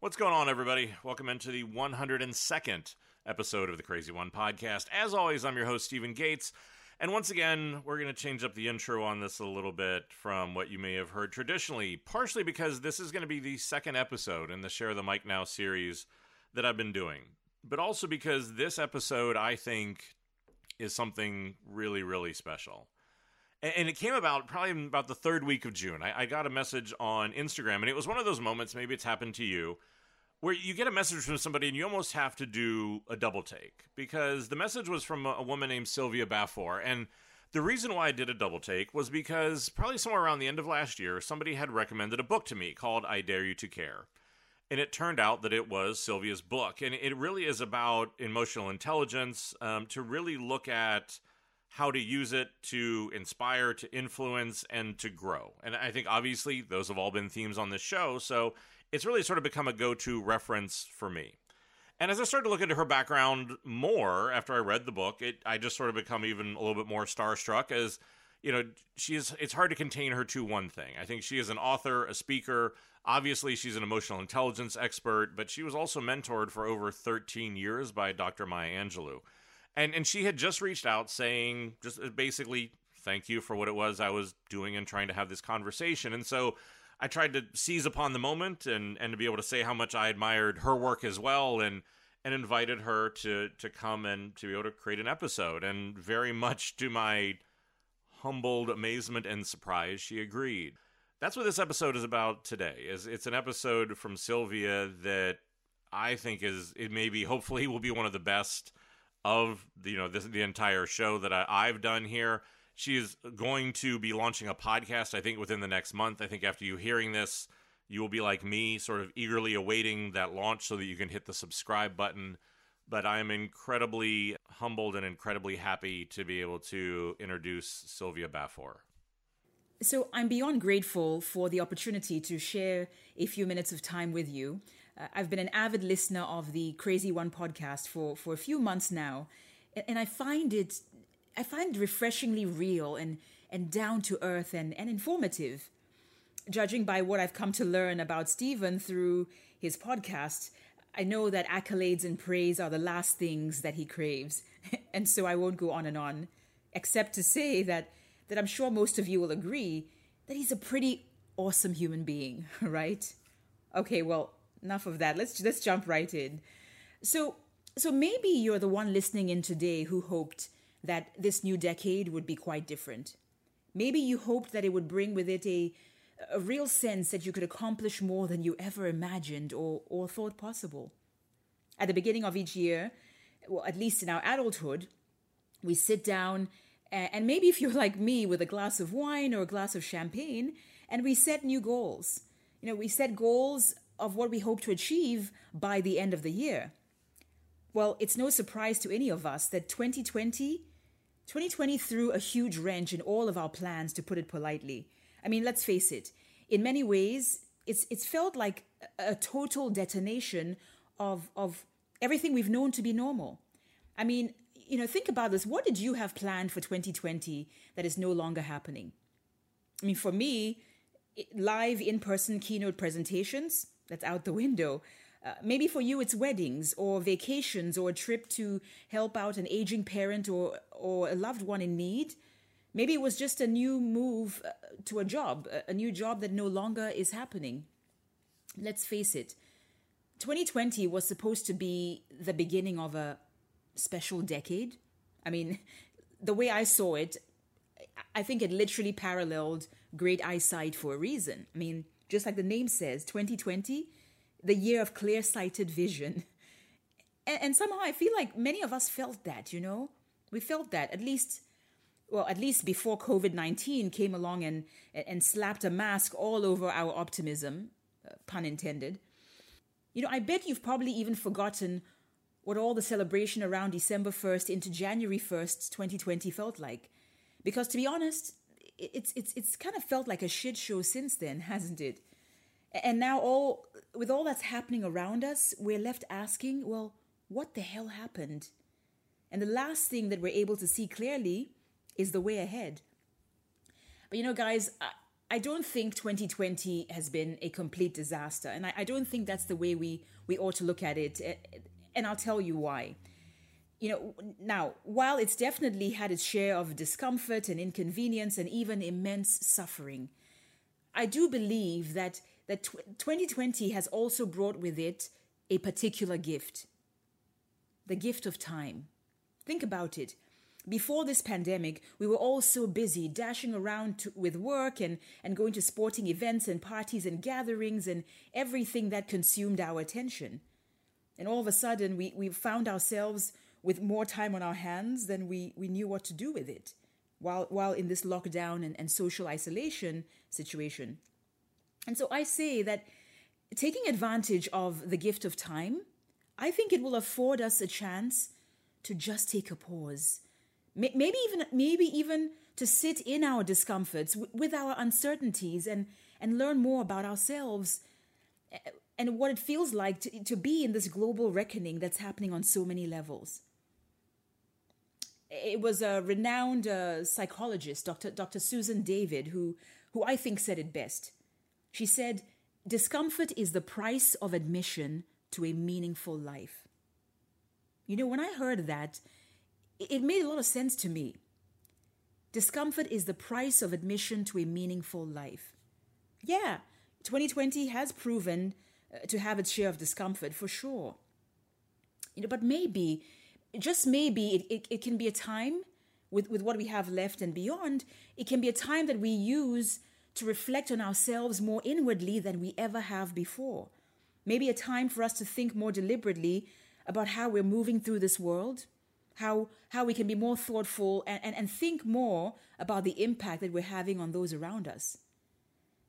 What's going on, everybody? Welcome into the 102nd episode of the Crazy One podcast. As always, I'm your host, Stephen Gates. And once again, we're going to change up the intro on this a little bit from what you may have heard traditionally, partially because this is going to be the second episode in the Share the Mic Now series that I've been doing, but also because this episode, I think, is something really, really special. And it came about probably about the third week of June. I, got a message on Instagram, and it was one of those moments, maybe it's happened to you, where you get a message from somebody and you almost have to do a double take because the message was from a woman named Sylvia Baffour. And the reason why I did a double take was because probably somewhere around the end of last year, somebody had recommended a book to me called I Dare You to Care. And it turned out that it was Sylvia's book. And it really is about emotional intelligence um, to really look at how to use it to inspire, to influence, and to grow. And I think obviously those have all been themes on this show. So it's really sort of become a go to reference for me. And as I started to look into her background more after I read the book, it I just sort of become even a little bit more starstruck as you know, she is it's hard to contain her to one thing. I think she is an author, a speaker, obviously she's an emotional intelligence expert, but she was also mentored for over 13 years by Dr. Maya Angelou. And and she had just reached out saying just uh, basically thank you for what it was I was doing and trying to have this conversation. And so I tried to seize upon the moment and and to be able to say how much I admired her work as well and and invited her to to come and to be able to create an episode and very much to my humbled amazement and surprise she agreed. That's what this episode is about today. Is it's an episode from Sylvia that I think is it maybe hopefully will be one of the best of the, you know this, the entire show that I, I've done here she is going to be launching a podcast, I think, within the next month. I think after you hearing this, you will be like me, sort of eagerly awaiting that launch so that you can hit the subscribe button. But I am incredibly humbled and incredibly happy to be able to introduce Sylvia Baffour. So I'm beyond grateful for the opportunity to share a few minutes of time with you. I've been an avid listener of the Crazy One podcast for, for a few months now, and I find it I find refreshingly real and, and down to earth and, and informative. Judging by what I've come to learn about Stephen through his podcast, I know that accolades and praise are the last things that he craves. and so I won't go on and on, except to say that, that I'm sure most of you will agree that he's a pretty awesome human being, right? Okay, well, enough of that. Let's let's jump right in. So so maybe you're the one listening in today who hoped that this new decade would be quite different. Maybe you hoped that it would bring with it a, a real sense that you could accomplish more than you ever imagined or, or thought possible. At the beginning of each year, well, at least in our adulthood, we sit down and maybe if you're like me with a glass of wine or a glass of champagne, and we set new goals. You know, we set goals of what we hope to achieve by the end of the year. Well, it's no surprise to any of us that 2020 2020 threw a huge wrench in all of our plans, to put it politely. I mean, let's face it, in many ways, it's, it's felt like a total detonation of, of everything we've known to be normal. I mean, you know, think about this. What did you have planned for 2020 that is no longer happening? I mean, for me, live in person keynote presentations, that's out the window. Uh, maybe for you it's weddings or vacations or a trip to help out an aging parent or or a loved one in need. Maybe it was just a new move uh, to a job, a new job that no longer is happening. Let's face it. 2020 was supposed to be the beginning of a special decade. I mean, the way I saw it, I think it literally paralleled great eyesight for a reason. I mean, just like the name says, 2020 the year of clear sighted vision. And, and, somehow I feel like many of us felt that, you know? We felt that, at least, well, at least before COVID 19 came along and, and slapped a mask all over our optimism, uh, pun intended. You know, I bet you've probably even forgotten what all the celebration around December 1st into January 1st, 2020 felt like. Because to be honest, it's, it's, it's kind of felt like a shit show since then, hasn't it? And now all with all that's happening around us, we're left asking, well, what the hell happened? And the last thing that we're able to see clearly is the way ahead. But you know, guys, I, I don't think 2020 has been a complete disaster, and I, I don't think that's the way we we ought to look at it. And I'll tell you why. You know, now while it's definitely had its share of discomfort and inconvenience and even immense suffering, I do believe that that 2020 has also brought with it a particular gift the gift of time. Think about it. Before this pandemic, we were all so busy dashing around to, with work and, and going to sporting events and parties and gatherings and everything that consumed our attention. And all of a sudden, we, we found ourselves with more time on our hands than we, we knew what to do with it while, while in this lockdown and, and social isolation situation. And so I say that taking advantage of the gift of time, I think it will afford us a chance to just take a pause. Maybe even maybe even to sit in our discomforts with our uncertainties and and learn more about ourselves eh, and what it feels like to, to be in this global reckoning that's happening on so many levels. It was a renowned uh, psychologist, Dr. Dr. Susan David, who, who I think said it best. She said, Discomfort is the price of admission to a meaningful life. You know, when I heard that, it made a lot of sense to me. Discomfort is the price of admission to a meaningful life. Yeah, 2020 has proven uh, to have its share of discomfort for sure. You know, but maybe, just maybe, it, it, it can be a time with, with what we have left and beyond, it can be a time that we use to reflect on ourselves more inwardly than we ever have before. Maybe a time for us to think more deliberately about how we're moving through this world, how, how we can be more thoughtful and, and, and think more about the impact that we're having on those around us.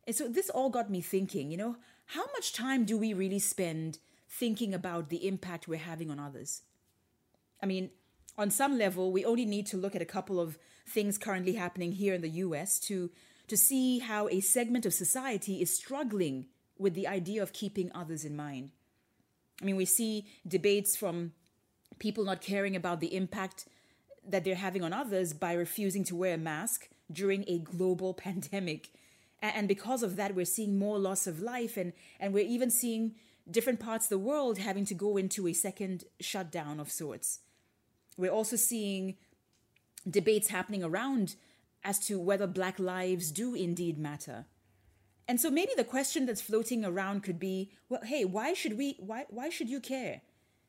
And so this all got me thinking, you know, how much time do we really spend thinking about the impact we're having on others? I mean, on some level, we only need to look at a couple of things currently happening here in the US to to see how a segment of society is struggling with the idea of keeping others in mind. I mean, we see debates from people not caring about the impact that they're having on others by refusing to wear a mask during a global pandemic. And because of that, we're seeing more loss of life, and, and we're even seeing different parts of the world having to go into a second shutdown of sorts. We're also seeing debates happening around as to whether black lives do indeed matter. And so maybe the question that's floating around could be, well, hey, why should we why why should you care?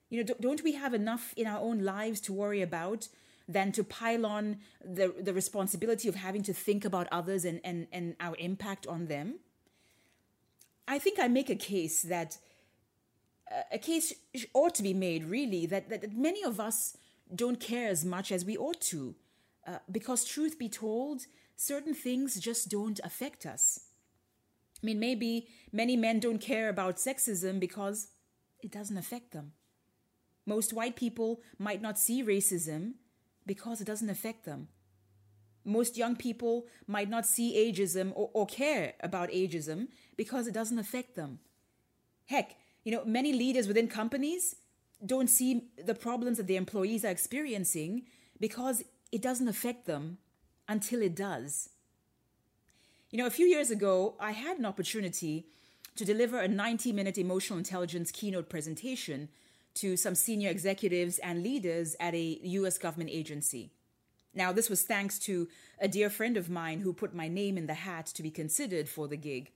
You know, don't we have enough in our own lives to worry about than to pile on the the responsibility of having to think about others and and, and our impact on them? I think I make a case that uh, a case ought to be made really that, that, that many of us don't care as much as we ought to uh, because, truth be told, certain things just don't affect us. I mean, maybe many men don't care about sexism because it doesn't affect them. Most white people might not see racism because it doesn't affect them. Most young people might not see ageism or, or, care about ageism because it doesn't affect them. Heck, you know, many leaders within companies don't see the problems that their employees are experiencing because it doesn't affect them until it does. You know, a few years ago, I had an opportunity to deliver a 90 minute emotional intelligence keynote presentation to some senior executives and leaders at a US government agency. Now, this was thanks to a dear friend of mine who put my name in the hat to be considered for the gig.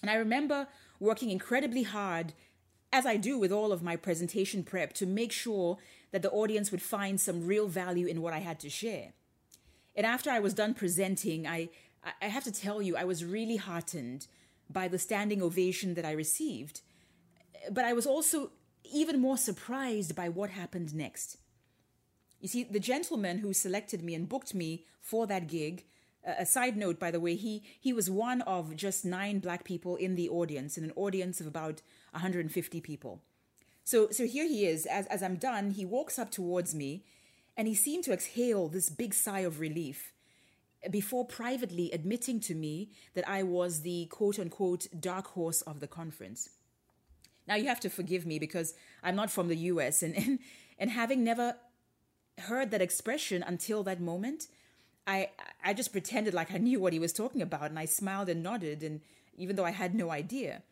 And I remember working incredibly hard, as I do with all of my presentation prep, to make sure that the audience would find some real value in what I had to share. And after I was done presenting, I, I have to tell you, I was really heartened by the standing ovation that I received. But I was also even more surprised by what happened next. You see, the gentleman who selected me and booked me for that gig, a side note, by the way, he, he was one of just nine black people in the audience, in an audience of about 150 people. So, so here he is. As, as I'm done, he walks up towards me and he seemed to exhale this big sigh of relief before privately admitting to me that I was the quote unquote dark horse of the conference. Now, you have to forgive me because I'm not from the US, and, and, and having never heard that expression until that moment, I I just pretended like I knew what he was talking about and I smiled and nodded and even though I had no idea.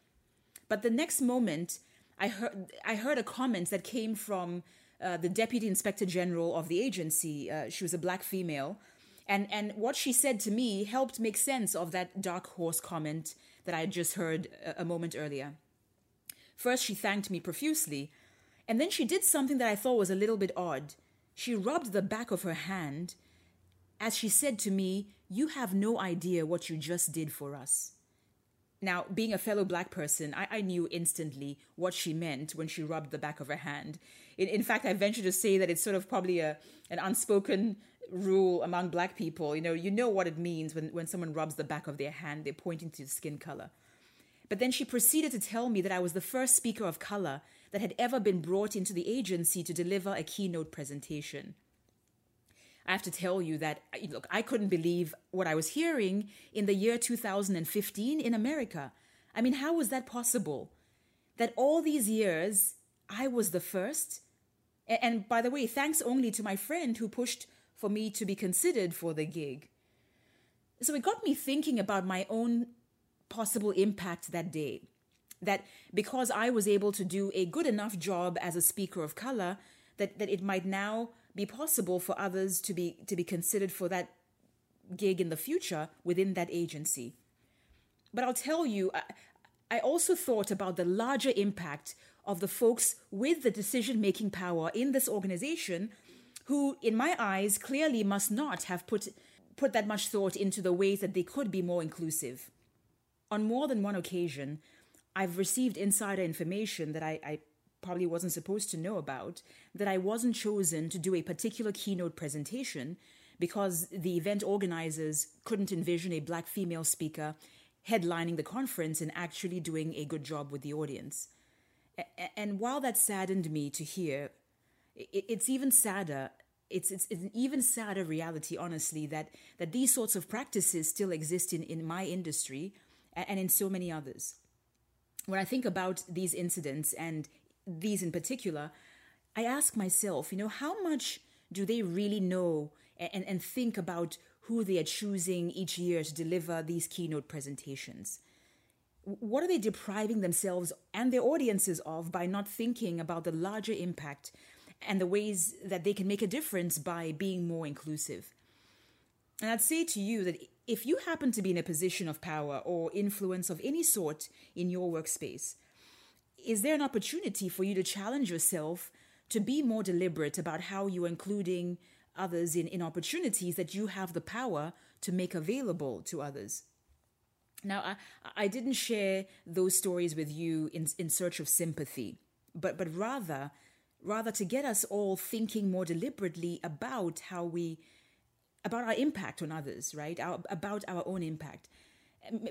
But the next moment I heard I heard a comment that came from uh, the deputy inspector general of the agency. Uh, she was a black female, and and what she said to me helped make sense of that dark horse comment that I had just heard a, a moment earlier. First, she thanked me profusely, and then she did something that I thought was a little bit odd. She rubbed the back of her hand as she said to me, You have no idea what you just did for us. Now, being a fellow black person, I, I, knew instantly what she meant when she rubbed the back of her hand. In, in, fact, I venture to say that it's sort of probably a, an unspoken rule among black people. You know, you know what it means when, when someone rubs the back of their hand, they're pointing to the skin color. But then she proceeded to tell me that I was the first speaker of color that had ever been brought into the agency to deliver a keynote presentation. I have to tell you that, look, I couldn't believe what I was hearing in the year 2015 in America. I mean, how was that possible? That all these years, I was the first? And by the way, thanks only to my friend who pushed for me to be considered for the gig. So it got me thinking about my own possible impact that day. That because I was able to do a good enough job as a speaker of color, that, that it might now be possible for others to be to be considered for that gig in the future within that agency. But I'll tell you, I, I also thought about the larger impact of the folks with the decision making power in this organization who, in my eyes, clearly must not have put, put that much thought into the ways that they could be more inclusive. On more than one occasion, I've received insider information that I, I probably wasn't supposed to know about that I wasn't chosen to do a particular keynote presentation because the event organizers couldn't envision a black female speaker headlining the conference and actually doing a good job with the audience. And while that saddened me to hear, it's even sadder. It's, it's, it's, an even sadder reality, honestly, that, that these sorts of practices still exist in, in my industry and in so many others. When I think about these incidents and these in particular, I ask myself, you know, how much do they really know and, and think about who they are choosing each year to deliver these keynote presentations? What are they depriving themselves and their audiences of by not thinking about the larger impact and the ways that they can make a difference by being more inclusive? And I'd say to you that if you happen to be in a position of power or influence of any sort in your workspace, is there an opportunity for you to challenge yourself to be more deliberate about how you're including others in, in opportunities that you have the power to make available to others? Now, I, I didn't share those stories with you in, in search of sympathy, but, but rather, rather to get us all thinking more deliberately about how we, about our impact on others, right? Our, about our own impact.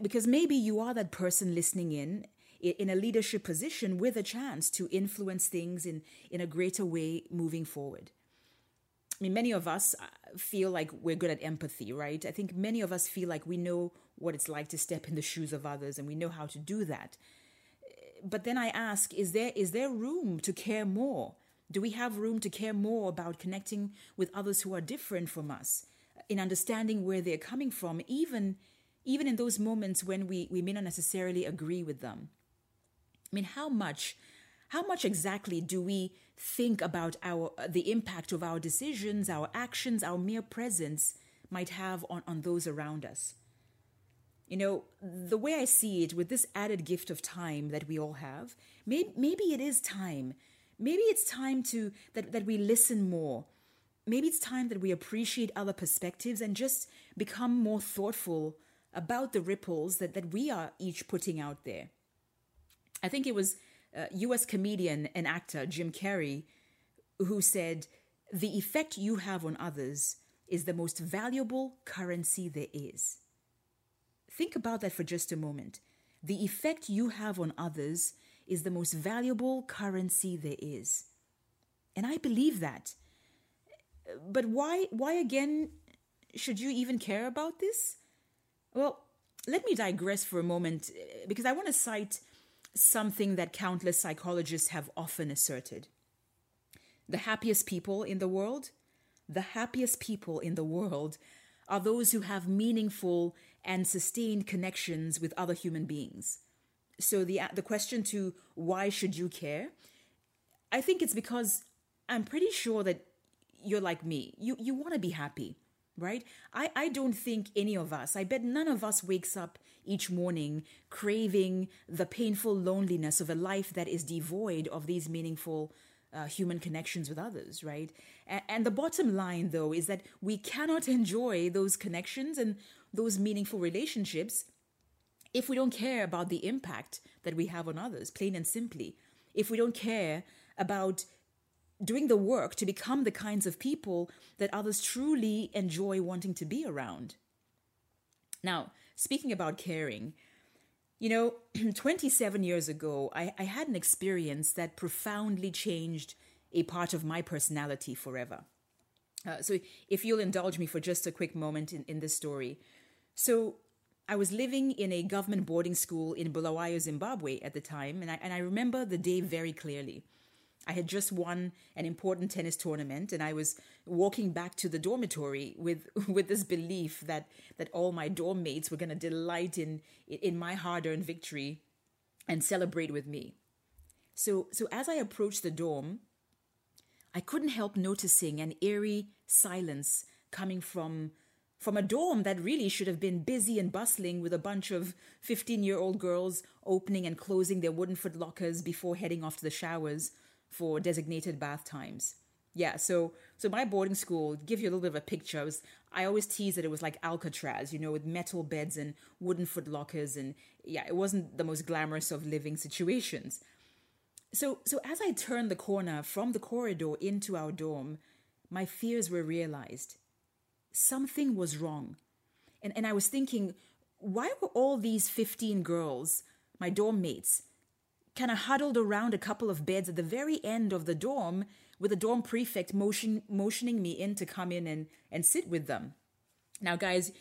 Because maybe you are that person listening in in a leadership position with a chance to influence things in, in a greater way moving forward. I mean, many of us uh, feel like we're good at empathy, right? I think many of us feel like we know what it's like to step in the shoes of others and we know how to do that. But then I ask, is there is there room to care more? Do we have room to care more about connecting with others who are different from us, in understanding where they're coming from, even even in those moments when we, we may not necessarily agree with them? I mean, how much, how much exactly do we think about our the impact of our decisions, our actions, our mere presence might have on, on those around us? You know, the way I see it, with this added gift of time that we all have, maybe, maybe it is time. Maybe it's time to that, that we listen more. Maybe it's time that we appreciate other perspectives and just become more thoughtful about the ripples that, that we are each putting out there. I think it was uh, US comedian and actor Jim Carrey who said, The effect you have on others is the most valuable currency there is. Think about that for just a moment. The effect you have on others is the most valuable currency there is. And I believe that. But why why again should you even care about this? Well, let me digress for a moment because I want to cite something that countless psychologists have often asserted. The happiest people in the world, the happiest people in the world are those who have meaningful and sustained connections with other human beings. So the uh, the question to why should you care? I think it's because I'm pretty sure that you're like me. You you want to be happy, right? I I don't think any of us, I bet none of us wakes up each morning craving the painful loneliness of a life that is devoid of these meaningful uh, human connections with others, right? And, and the bottom line, though, is that we cannot enjoy those connections and those meaningful relationships if we don't care about the impact that we have on others, plain and simply. If we don't care about doing the work to become the kinds of people that others truly enjoy wanting to be around. Now, speaking about caring, you know, 27 years ago, I, I had an experience that profoundly changed a part of my personality forever. Uh, so, if you'll indulge me for just a quick moment in, in this story. So, I was living in a government boarding school in Bulawayo, Zimbabwe at the time, and I, and I remember the day very clearly. I had just won an important tennis tournament and I was walking back to the dormitory with with this belief that that all my dorm mates were going to delight in in my hard-earned victory and celebrate with me. So so as I approached the dorm, I couldn't help noticing an eerie silence coming from from a dorm that really should have been busy and bustling with a bunch of 15 year old girls opening and closing their wooden foot lockers before heading off to the showers for designated bath times. Yeah, so so my boarding school, give you a little bit of a picture, I was I always tease that it was like Alcatraz, you know, with metal beds and wooden foot lockers and yeah, it wasn't the most glamorous of living situations. So so as I turned the corner from the corridor into our dorm, my fears were realized. Something was wrong. And and I was thinking, why were all these 15 girls, my dorm mates, kind of huddled around a couple of beds at the very end of the dorm with the dorm prefect motion, motioning me in to come in and, and sit with them. Now, guys,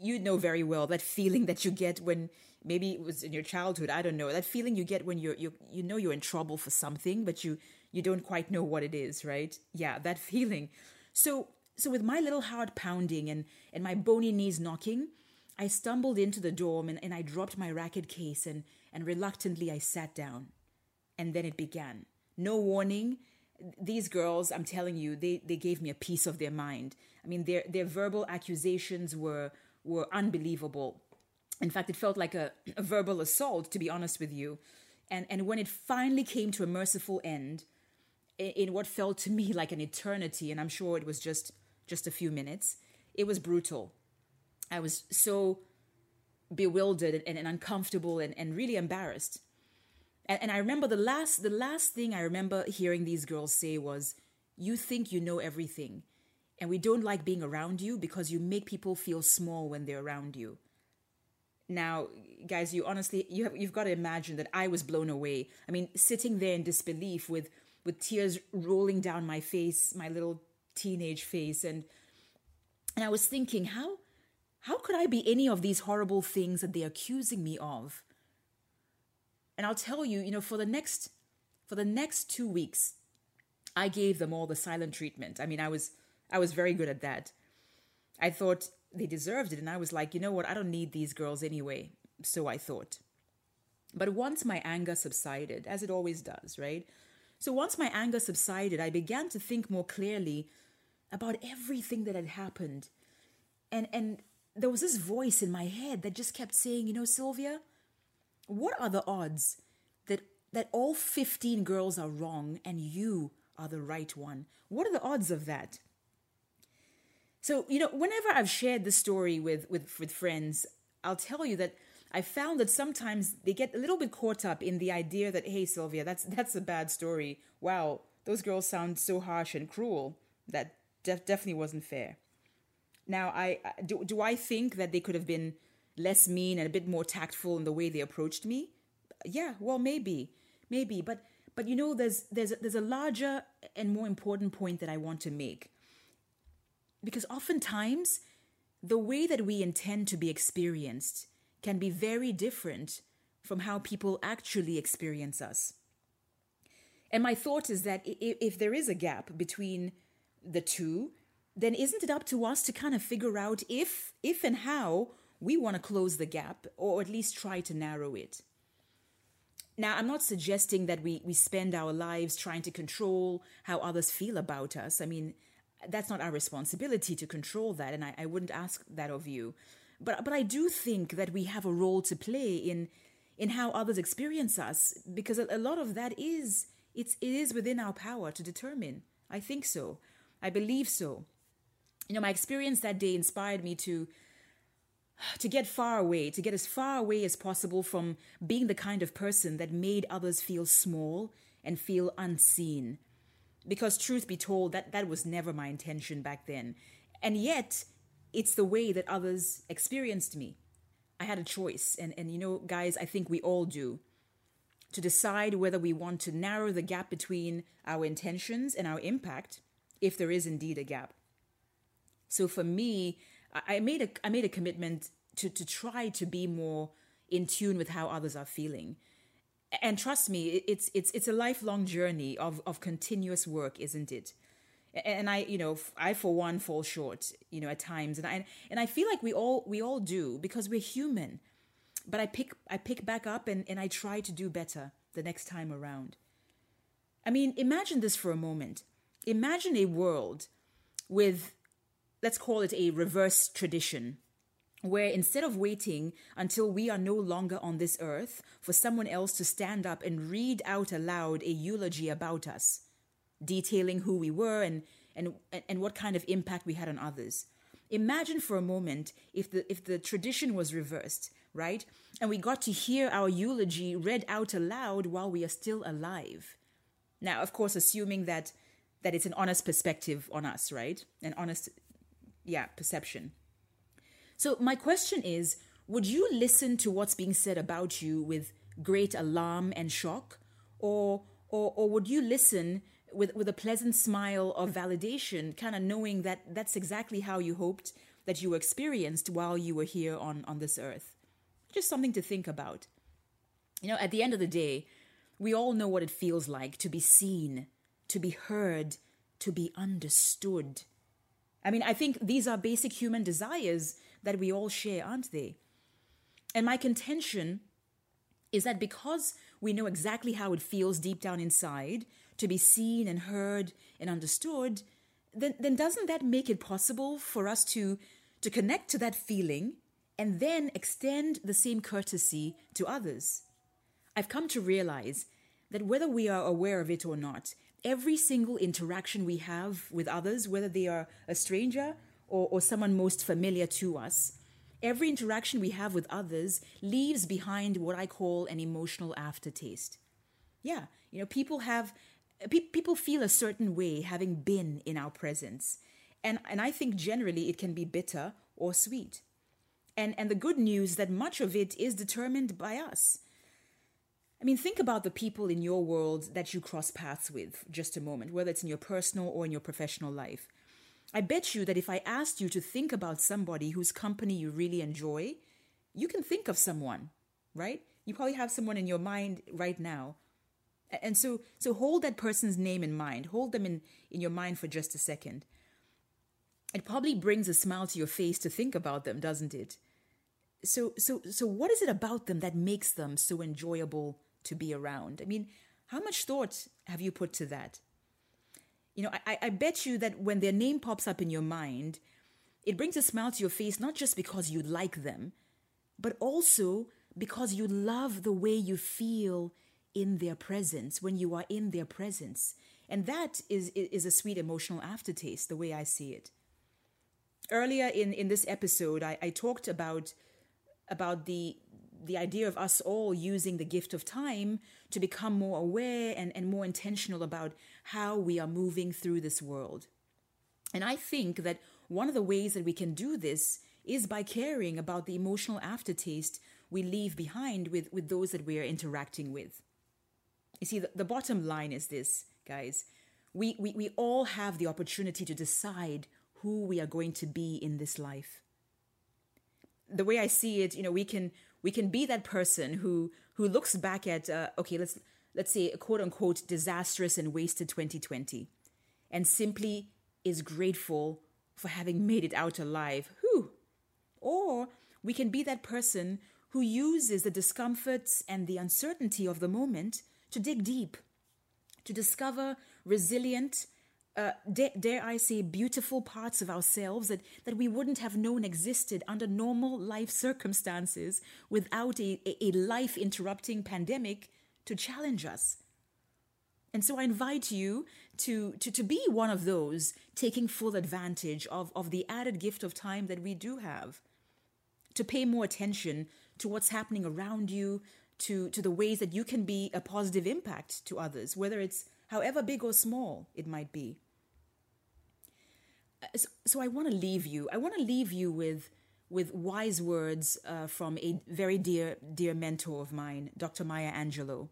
you know very well that feeling that you get when maybe it was in your childhood, I don't know, that feeling you get when you're, you you know you're in trouble for something, but you you don't quite know what it is, right? Yeah, that feeling. So so with my little heart pounding and and my bony knees knocking, I stumbled into the dorm and, and I dropped my racket case and and reluctantly I sat down. And then it began. No warning. These girls, I'm telling you, they, they gave me a piece of their mind. I mean, their, their verbal accusations were, were unbelievable. In fact, it felt like a, a verbal assault, to be honest with you. And, and when it finally came to a merciful end, in, what felt to me like an eternity, and I'm sure it was just, just a few minutes, it was brutal. I was so bewildered and, and uncomfortable and, and really embarrassed. And, and I remember the last the last thing I remember hearing these girls say was, "You think you know everything, and we don't like being around you because you make people feel small when they're around you." Now, guys, you honestly you have you've got to imagine that I was blown away. I mean, sitting there in disbelief with with tears rolling down my face, my little teenage face, and and I was thinking, how how could I be any of these horrible things that they're accusing me of? And I'll tell you, you know, for the next for the next 2 weeks, I gave them all the silent treatment. I mean, I was I was very good at that. I thought they deserved it and I was like, you know what? I don't need these girls anyway. So I thought. But once my anger subsided, as it always does, right? So once my anger subsided, I began to think more clearly about everything that had happened. And and there was this voice in my head that just kept saying, you know, Sylvia, what are the odds that that all 15 girls are wrong and you are the right one? What are the odds of that? So, you know, whenever I've shared this story with with with friends, I'll tell you that I found that sometimes they get a little bit caught up in the idea that, hey, Sylvia, that's that's a bad story. Wow, those girls sound so harsh and cruel. That def- definitely wasn't fair. Now, I do, do I think that they could have been less mean and a bit more tactful in the way they approached me? Yeah, well, maybe, maybe, but but you know, there's there's there's a larger and more important point that I want to make because oftentimes the way that we intend to be experienced can be very different from how people actually experience us. And my thought is that if there is a gap between the two, then isn't it up to us to kind of figure out if if and how we want to close the gap or at least try to narrow it? Now, I'm not suggesting that we, we spend our lives trying to control how others feel about us. I mean, that's not our responsibility to control that, and I, I wouldn't ask that of you. But but I do think that we have a role to play in in how others experience us, because a, a lot of that is it's it is within our power to determine. I think so. I believe so. You know, my experience that day inspired me to to get far away, to get as far away as possible from being the kind of person that made others feel small and feel unseen. Because, truth be told, that, that was never my intention back then. And yet, it's the way that others experienced me. I had a choice. And, and you know, guys, I think we all do. To decide whether we want to narrow the gap between our intentions and our impact, if there is indeed a gap. So for me, I made a I made a commitment to to try to be more in tune with how others are feeling. And trust me, it's it's it's a lifelong journey of of continuous work, isn't it? And I, you know, I for one fall short, you know, at times, and I and I feel like we all we all do because we're human. But I pick I pick back up and and I try to do better the next time around. I mean, imagine this for a moment. Imagine a world with let's call it a reverse tradition, where instead of waiting until we are no longer on this earth for someone else to stand up and read out aloud a eulogy about us, detailing who we were and, and, and what kind of impact we had on others. Imagine for a moment if the, if the tradition was reversed, right? And we got to hear our eulogy read out aloud while we are still alive. Now, of course, assuming that that it's an honest perspective on us, right? An honest yeah, perception. So my question is, would you listen to what's being said about you with great alarm and shock or or or would you listen with with a pleasant smile of hmm. validation, kind of knowing that that's exactly how you hoped that you experienced while you were here on on this earth? Just something to think about. You know, at the end of the day, we all know what it feels like to be seen, to be heard, to be understood. I mean, I think these are basic human desires that we all share, aren't they? And my contention is that because we know exactly how it feels deep down inside to be seen and heard and understood, then, then doesn't that make it possible for us to, to connect to that feeling and then extend the same courtesy to others? I've come to realize that whether we are aware of it or not, every single interaction we have with others, whether they are a stranger or, or someone most familiar to us, every interaction we have with others leaves behind what I call an emotional aftertaste. Yeah, you know, people have pe- people feel a certain way having been in our presence. And and I think generally it can be bitter or sweet. And and the good news that much of it is determined by us. I mean, think about the people in your world that you cross paths with just a moment, whether it's in your personal or in your professional life. I bet you that if I asked you to think about somebody whose company you really enjoy, you can think of someone, right? You probably have someone in your mind right now. And so so hold that person's name in mind. Hold them in, in your mind for just a second. It probably brings a smile to your face to think about them, doesn't it? So so so what is it about them that makes them so enjoyable to be around. I mean, how much thought have you put to that? You know, I, I bet you that when their name pops up in your mind, it brings a smile to your face not just because you like them, but also because you love the way you feel in their presence when you are in their presence. And that is, is a sweet emotional aftertaste, the way I see it. Earlier in, in this episode, I, I talked about, about the, the idea of us all using the gift of time to become more aware and, and more intentional about how we are moving through this world. And I think that one of the ways that we can do this is by caring about the emotional aftertaste we leave behind with, with those that we are interacting with. You see, the, the bottom line is this, guys. We, we, we all have the opportunity to decide who we are going to be in this life. The way I see it, you know, we can we can be that person who who looks back at uh, okay let's let's say a quote unquote disastrous and wasted 2020 and simply is grateful for having made it out alive. Whew. Or we can be that person who uses the discomforts and the uncertainty of the moment to dig deep, to discover resilient, uh, dare, dare, I say, beautiful parts of ourselves that, that we wouldn't have known existed under normal life circumstances without a, a life interrupting pandemic to challenge us. And so I invite you to, to, to be one of those taking full advantage of, of the added gift of time that we do have, to pay more attention to what's happening around you, to, to the ways that you can be a positive impact to others, whether it's however big or small it might be. Uh, so, so I want to leave you. I want to leave you with with wise words uh, from a very dear dear mentor of mine, Dr. Maya Angelou.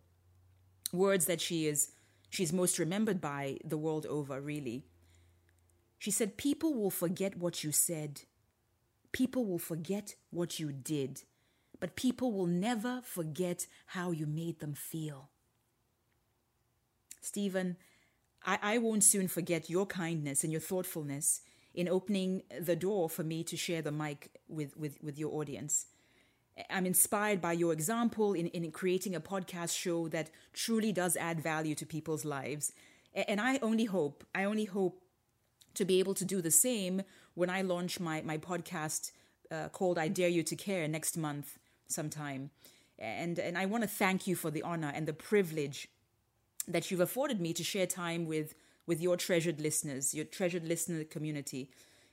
Words that she is she's most remembered by the world over, really. She said, "People will forget what you said. People will forget what you did, but people will never forget how you made them feel." Stephen, I, I won't soon forget your kindness and your thoughtfulness in opening the door for me to share the mic with, with, with your audience. I'm inspired by your example in, in creating a podcast show that truly does add value to people's lives. And I only hope, I only hope to be able to do the same when I launch my, my podcast uh, called I Dare You to Care next month sometime. And, and I want to thank you for the honor and the privilege that you've afforded me to share time with with your treasured listeners, your treasured listener community.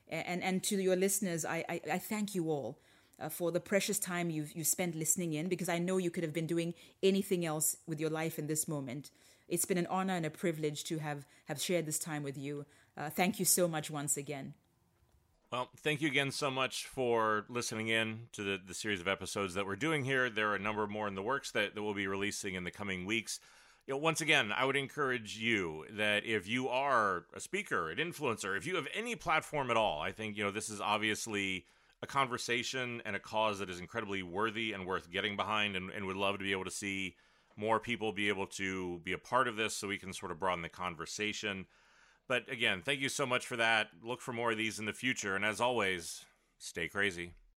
And, and to your listeners, I, I, I thank you all uh, for the precious time you've, you spent listening in because I know you could have been doing anything else with your life in this moment. It's been an honor and a privilege to have, have shared this time with you. Uh, thank you so much once again. Well, thank you again so much for listening in to the, the series of episodes that we're doing here. There are a number more in the works that, that we'll be releasing in the coming weeks you know, once again, I would encourage you that if you are a speaker, an influencer, if you have any platform at all, I think, you know, this is obviously a conversation and a cause that is incredibly worthy and worth getting behind and, and would love to be able to see more people be able to be a part of this so we can sort of broaden the conversation. But again, thank you so much for that. Look for more of these in the future. And as always, stay crazy.